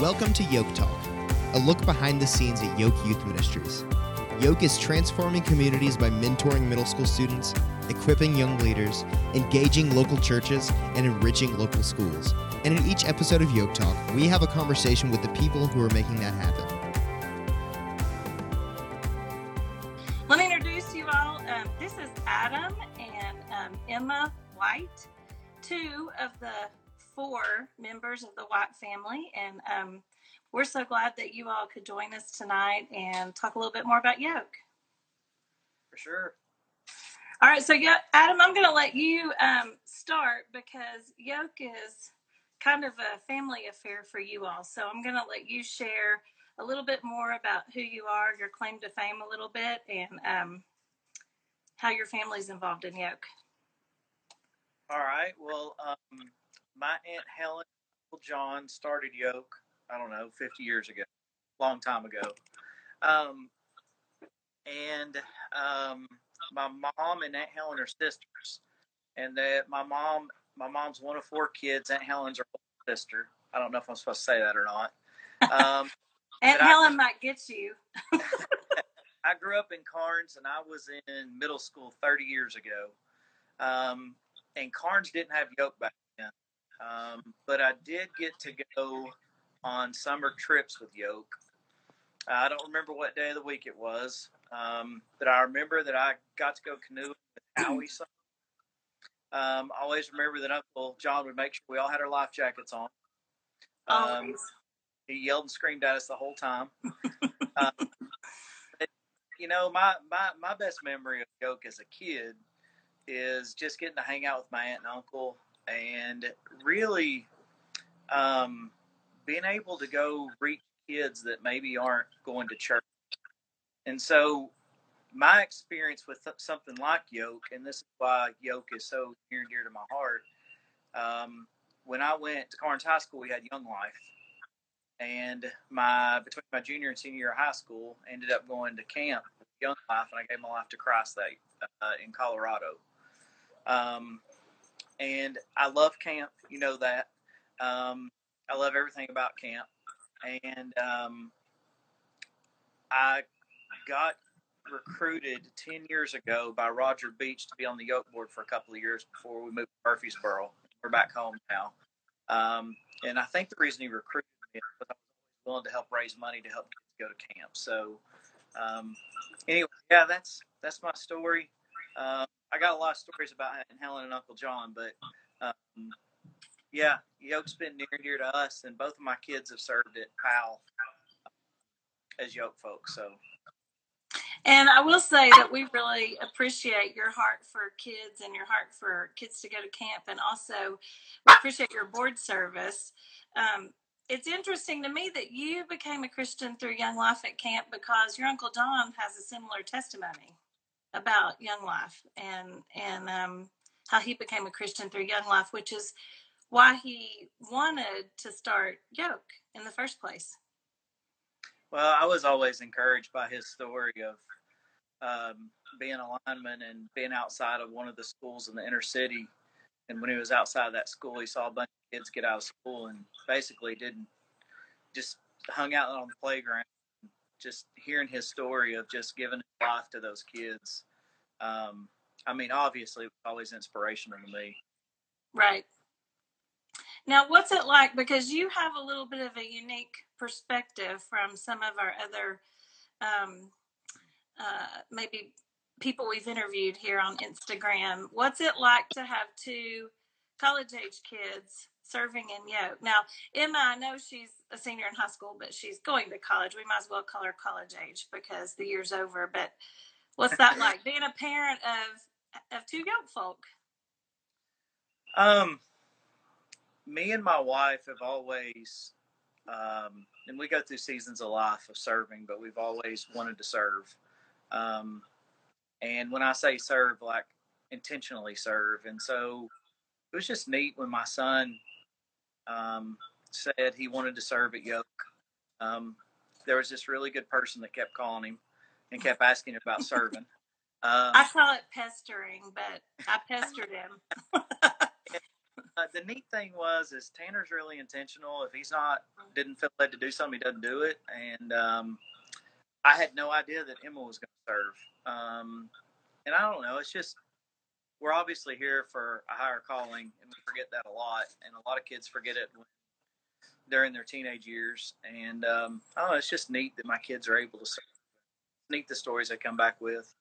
Welcome to Yoke Talk, a look behind the scenes at Yoke Youth Ministries. Yoke is transforming communities by mentoring middle school students, equipping young leaders, engaging local churches, and enriching local schools. And in each episode of Yoke Talk, we have a conversation with the people who are making that happen. Let me introduce you all. Um, this is Adam and um, Emma White, two of the four members of the White family. And um, we're so glad that you all could join us tonight and talk a little bit more about Yoke. For sure. All right, so yeah, Adam, I'm going to let you um, start because Yoke is kind of a family affair for you all. So I'm going to let you share a little bit more about who you are, your claim to fame a little bit, and um, how your family's involved in Yoke. All right. Well, um, my aunt Helen, Uncle John started Yoke. I don't know, 50 years ago, long time ago. Um, and um, my mom and Aunt Helen are sisters, and that my mom, my mom's one of four kids. Aunt Helen's her sister. I don't know if I'm supposed to say that or not. Um, Aunt But I- Helen might get you. I grew up in Karns, and I was in middle school 30 years ago. Um, and Karns didn't have yoke back um, but I did get to go on summer trips with yoke. I don't remember what day of the week it was, um, but I remember that I got to go canoeing with Howie. some. Um, I always remember that Uncle John would make sure we all had our life jackets on. Um, he yelled and screamed at us the whole time. um, you know, my, my, my best memory of Yoke as a kid is just getting to hang out with my aunt and uncle and really um, being able to go reach kids that maybe aren't going to church. And so my experience with th- something like Yoke, and this is why Yoke is so near and dear to my heart. Um, when I went to Karns High School, we had Young Life, and my between my junior and senior year of high school, ended up going to camp with Young Life, and I gave my life to Christ that uh, in Colorado. Um, and I love camp, you know that. Um, I love everything about camp, and um, I got recruited 10 years ago by Roger Beach to be on the yoke board for a couple of years before we moved to Murfreesboro. We're back home now. Um, and I think the reason he recruited me is because I was willing to help raise money to help kids go to camp. So, um, anyway, yeah, that's that's my story. Um, I got a lot of stories about Helen and Uncle John, but um, yeah, Yoke's been near and dear to us, and both of my kids have served at Powell as Yoke folks. So And I will say that we really appreciate your heart for kids and your heart for kids to go to camp, and also we appreciate your board service. Um, it's interesting to me that you became a Christian through Young Life at camp because your uncle Don has a similar testimony about Young Life and and um, how he became a Christian through Young Life, which is why he wanted to start Yoke in the first place. Well, I was always encouraged by his story of um, being a lineman and being outside of one of the schools in the inner city. And when he was outside of that school, he saw a bunch of kids get out of school and basically didn't just hung out on the playground. Just hearing his story of just giving life to those kids. Um, I mean, obviously, was always inspirational to me. Right. Now, what's it like? Because you have a little bit of a unique perspective from some of our other, um, uh, maybe people we've interviewed here on Instagram. What's it like to have two college age kids serving in Yoke? Now, Emma, I know she's a senior in high school, but she's going to college. We might as well call her college age because the year's over. But what's that like being a parent of of two young folk? Um, me and my wife have always, um, and we go through seasons of life of serving, but we've always wanted to serve. Um, and when I say serve, like intentionally serve. And so it was just neat when my son um, said he wanted to serve at Yoke. Um, there was this really good person that kept calling him and kept asking him about serving. Um, I call it pestering, but I pestered him. uh, the neat thing was is Tanner's really intentional. If he's not didn't feel led to do something, he doesn't do it. And um, I had no idea that Emma was going to serve. Um, and I don't know. It's just we're obviously here for a higher calling, and we forget that a lot. And a lot of kids forget it when, during their teenage years. And um, I don't know. It's just neat that my kids are able to serve. Neat the stories they come back with.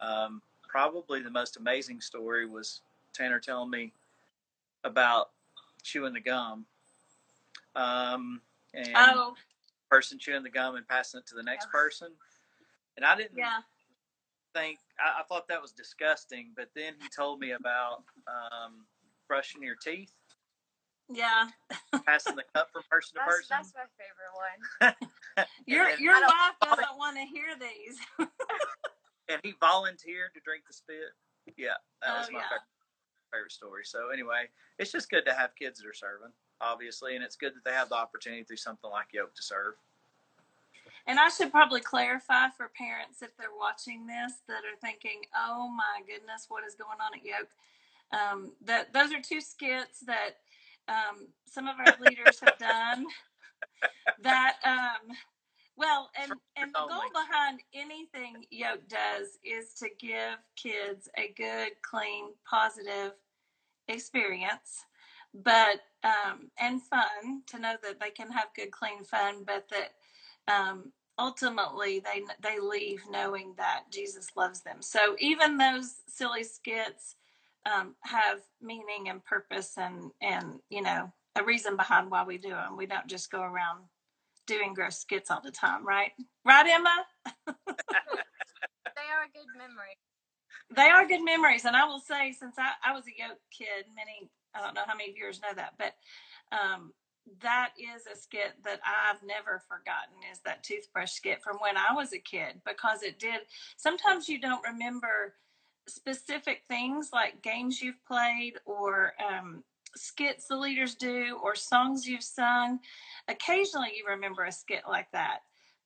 Um, probably the most amazing story was Tanner telling me about chewing the gum. Um, and Oh, person chewing the gum and passing it to the next person. And I didn't yeah. Think I, I thought that was disgusting, but then he told me about um, brushing your teeth, Yeah. passing the cup from person to person. that's my favorite one. Your and, your I wife doesn't want to hear these. and he volunteered to drink the spit. Yeah, that was Oh, my yeah. favorite, favorite story. So anyway, it's just good to have kids that are serving, obviously, and it's good that they have the opportunity through something like Yoke to serve. And I should probably clarify for parents if they're watching this that are thinking, "Oh my goodness, what is going on at Yoke?" Um, that those are two skits that um, some of our leaders have done. That um, well, and and the goal behind anything Yoke does is to give kids a good, clean, positive experience, but um, and fun to know that they can have good, clean fun, but that um, ultimately they they leave knowing that Jesus loves them. So even those silly skits um, have meaning and purpose, and and you know a reason behind why we do them. We don't just go around doing gross skits all the time, right? Right, Emma? they are a good memory. They are good memories, and I will say, since I, I was a yoke kid, many I don't know how many viewers know that, but um, that is a skit that I've never forgotten. Is that toothbrush skit from when I was a kid because it did. Sometimes you don't remember specific things like games you've played or um, skits the leaders do or songs you've sung. Occasionally, you remember a skit like that.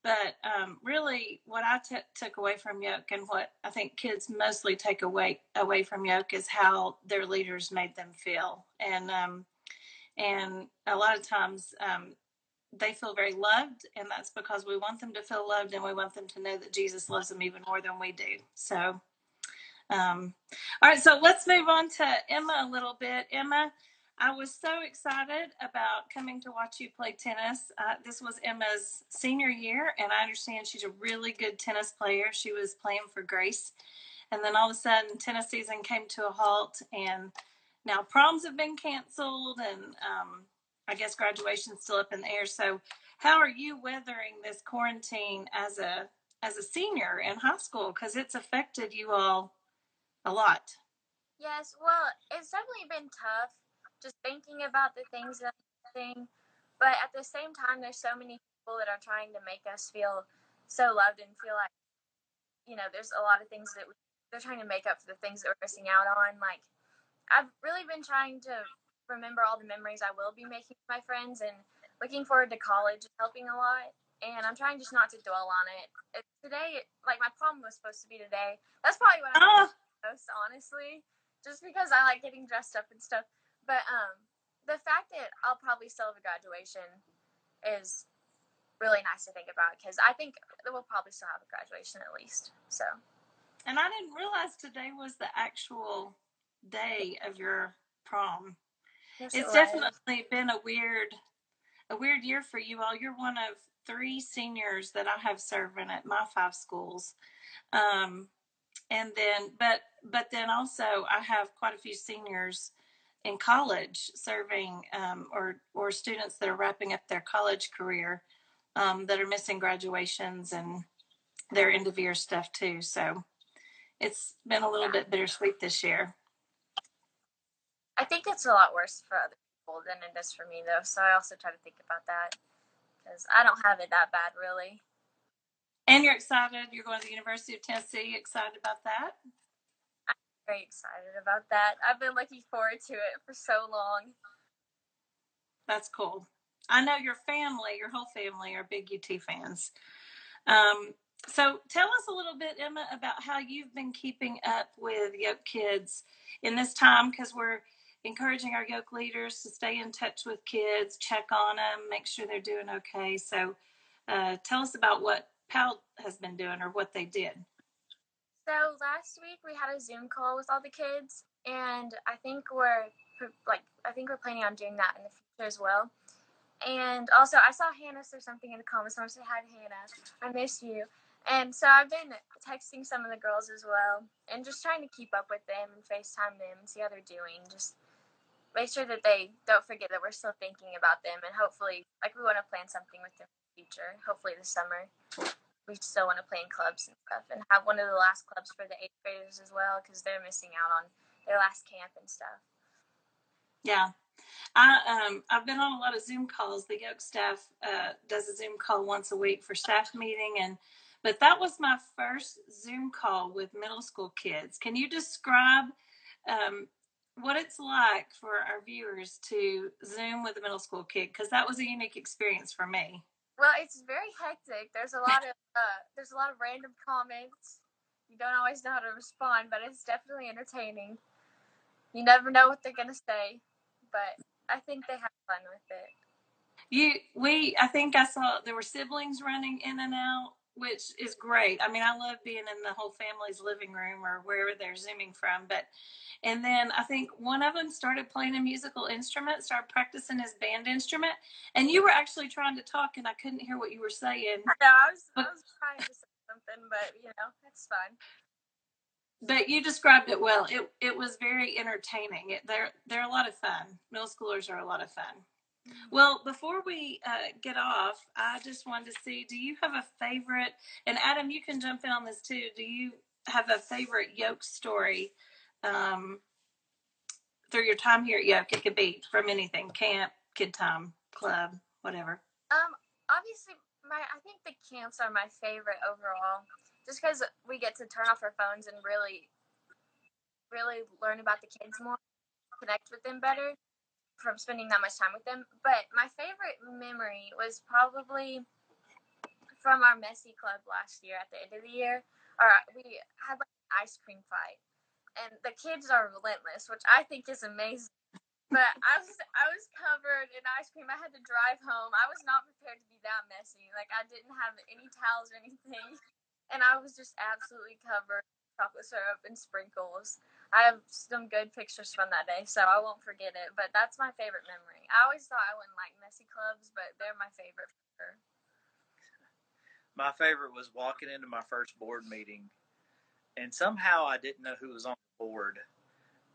But um, really, what I t- took away from Yoke and what I think kids mostly take away away from Yoke is how their leaders made them feel, and um, and a lot of times um, they feel very loved, and that's because we want them to feel loved, and we want them to know that Jesus loves them even more than we do. So, um, all right, so let's move on to Emma a little bit. Emma, I was so excited about coming to watch you play tennis. Uh, this was Emma's senior year, and I understand she's a really good tennis player. She was playing for Grace. And then all of a sudden, tennis season came to a halt, and now proms have been canceled, and um, I guess graduation's still up in the air. So, how are you weathering this quarantine as a as a senior in high school? Because it's affected you all a lot. Yes, well, it's definitely been tough just thinking about the things that I'm. But at the same time, there's so many people that are trying to make us feel so loved and feel like, you know, there's a lot of things that we, they're trying to make up for the things that we're missing out on. Like, I've really been trying to remember all the memories I will be making with my friends and looking forward to college is helping a lot. And I'm trying just not to dwell on it. today, like, my prom was supposed to be today. That's probably what I'm Oh, most honestly, just because I like getting dressed up and stuff. But um, the fact that I'll probably still have a graduation is really nice to think about because I think that we'll probably still have a graduation at least. So and I didn't realize today was the actual day of your prom. yes, It's it was. definitely been a weird, a weird year for you all. You're one of three seniors that I have serving at my five schools, um, and then, but but then also I have quite a few seniors in college serving, um, or or students that are wrapping up their college career um, that are missing graduations and their end of year stuff too. So it's been a little bit bittersweet this year. I think it's a lot worse for other people than it is for me though. So I also try to think about that because I don't have it that bad really. And you're excited. You're going to the University of Tennessee. Excited about that? I'm very excited about that. I've been looking forward to it for so long. That's cool. I know your family, your whole family, are big UT fans. Um, so tell us a little bit, Emma, about how you've been keeping up with Yoke Kids in this time because we're encouraging our yoke leaders to stay in touch with kids, check on them, make sure they're doing okay. So, uh, tell us about what Powell has been doing or what they did. So last week we had a Zoom call with all the kids, and I think we're like I think we're planning on doing that in the future as well. And also, I saw Hannah say something in the comments. I want to say hi Hannah. I miss you. And so I've been texting some of the girls as well, and just trying to keep up with them and FaceTime them and see how they're doing. Just make sure that they don't forget that we're still thinking about them, and hopefully, like we want to plan something with them in the future. Hopefully this summer, we still want to play in clubs and stuff, and have one of the last clubs for the eighth graders as well because they're missing out on their last camp and stuff. Yeah, I um I've been on a lot of Zoom calls. The Yoke staff uh, does a Zoom call once a week for staff meeting, and but that was my first Zoom call with middle school kids. Can you describe um, what it's like for our viewers to Zoom with a middle school kid? Because that was a unique experience for me. Well, it's very hectic. There's a lot of uh, there's a lot of random comments. You don't always know how to respond, but it's definitely entertaining. You never know what they're gonna say but I think they have fun with it. You, we, I think I saw there were siblings running in and out, which is great. I mean, I love being in the whole family's living room or wherever they're zooming from. But, and then I think one of them started playing a musical instrument, started practicing his band instrument, and you were actually trying to talk, and I couldn't hear what you were saying. No, I was, I was trying to say something, but you know, that's fine but you described it well. It it was very entertaining. It, they're they're a lot of fun. Middle schoolers are a lot of fun. Well, before we uh, get off, I just wanted to see: Do you have a favorite? And Adam, you can jump in on this too. Do you have a favorite yoke story um, through your time here at Yoke? It could be from anything: camp, kid time, club, whatever. Um, obviously, my I think the camps are my favorite overall just because we get to turn off our phones and really, really learn about the kids more, connect with them better from spending that much time with them. But my favorite memory was probably from our messy club last year at the end of the year. Or uh, we had like an ice cream fight, and the kids are relentless, which I think is amazing. But I was I was covered in ice cream. I had to drive home. I was not prepared to be that messy. Like I didn't have any towels or anything and I was just absolutely covered chocolate syrup and sprinkles. I have some good pictures from that day, so I won't forget it. But that's my favorite memory. I always thought I wouldn't like messy clubs, but they're my favorite sure. My favorite was walking into my first board meeting, and somehow I didn't know who was on the board.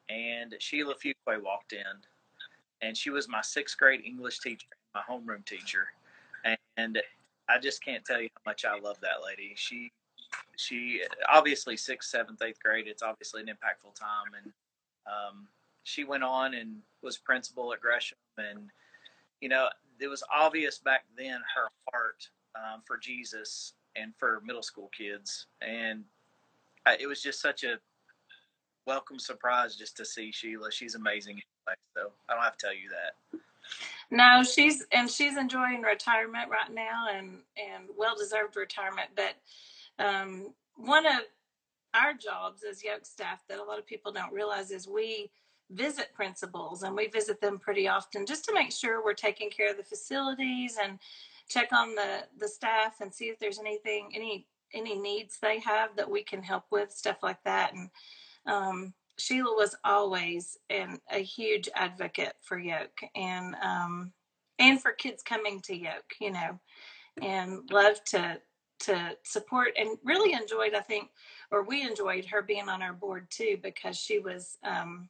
And Sheila Fuquay walked in, and she was my sixth grade English teacher, my homeroom teacher. And I just can't tell you how much I love that lady. She she obviously sixth, seventh, eighth grade. It's obviously an impactful time, and um, she went on and was principal at Gresham, and you know it was obvious back then her heart um, for Jesus and for middle school kids, and I, it was just such a welcome surprise just to see Sheila. She's amazing, anyway, so I don't have to tell you that. No, she's and she's enjoying retirement right now, and and well deserved retirement, but um, one of our jobs as yoke staff that a lot of people don't realize is we visit principals and we visit them pretty often just to make sure we're taking care of the facilities and check on the the staff and see if there's anything any any needs they have that we can help with stuff like that. And um, sheila was always an, a huge advocate for yoke and um, and for kids coming to yoke you know and love to to support and really enjoyed, I think, or we enjoyed her being on our board too, because she was um,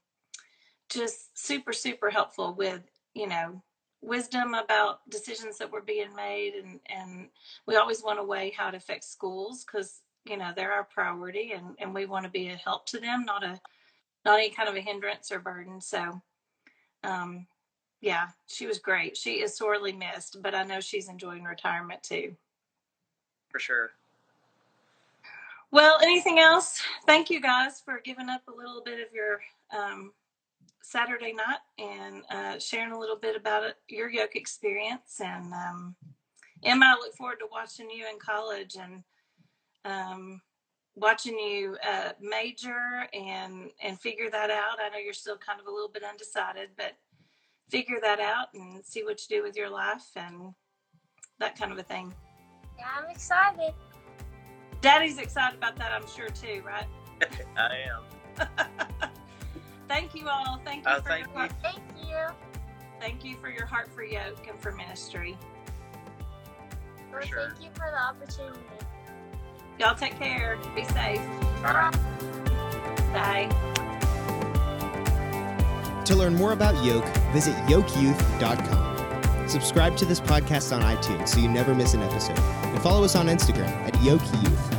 just super, super helpful with, you know, wisdom about decisions that were being made. And, and we always want to weigh how it affects schools because, you know, they're our priority and, and we want to be a help to them, not a, not any kind of a hindrance or burden. So, um, yeah, she was great. She is sorely missed, but I know she's enjoying retirement too for sure. Well, anything else? Thank you guys for giving up a little bit of your um, Saturday night and uh, sharing a little bit about it, your yoke experience. And um, Emma, I look forward to watching you in college and um, watching you uh, major and and figure that out. I know you're still kind of a little bit undecided, but figure that out and see what you do with your life and that kind of a thing. Yeah, I'm excited. Daddy's excited about that, I'm sure too, right? I am. thank you all. Thank you Uh, for thank your you. heart, Thank you. thank you for your heart for yoke and for ministry. For Well, sure. Thank you for the opportunity. Y'all take care. Be safe. All right. Bye. To learn more about Yoke, visit yokeyouth.com. Subscribe to this podcast on iTunes so you never miss an episode. And follow us on Instagram at Yoke Youth.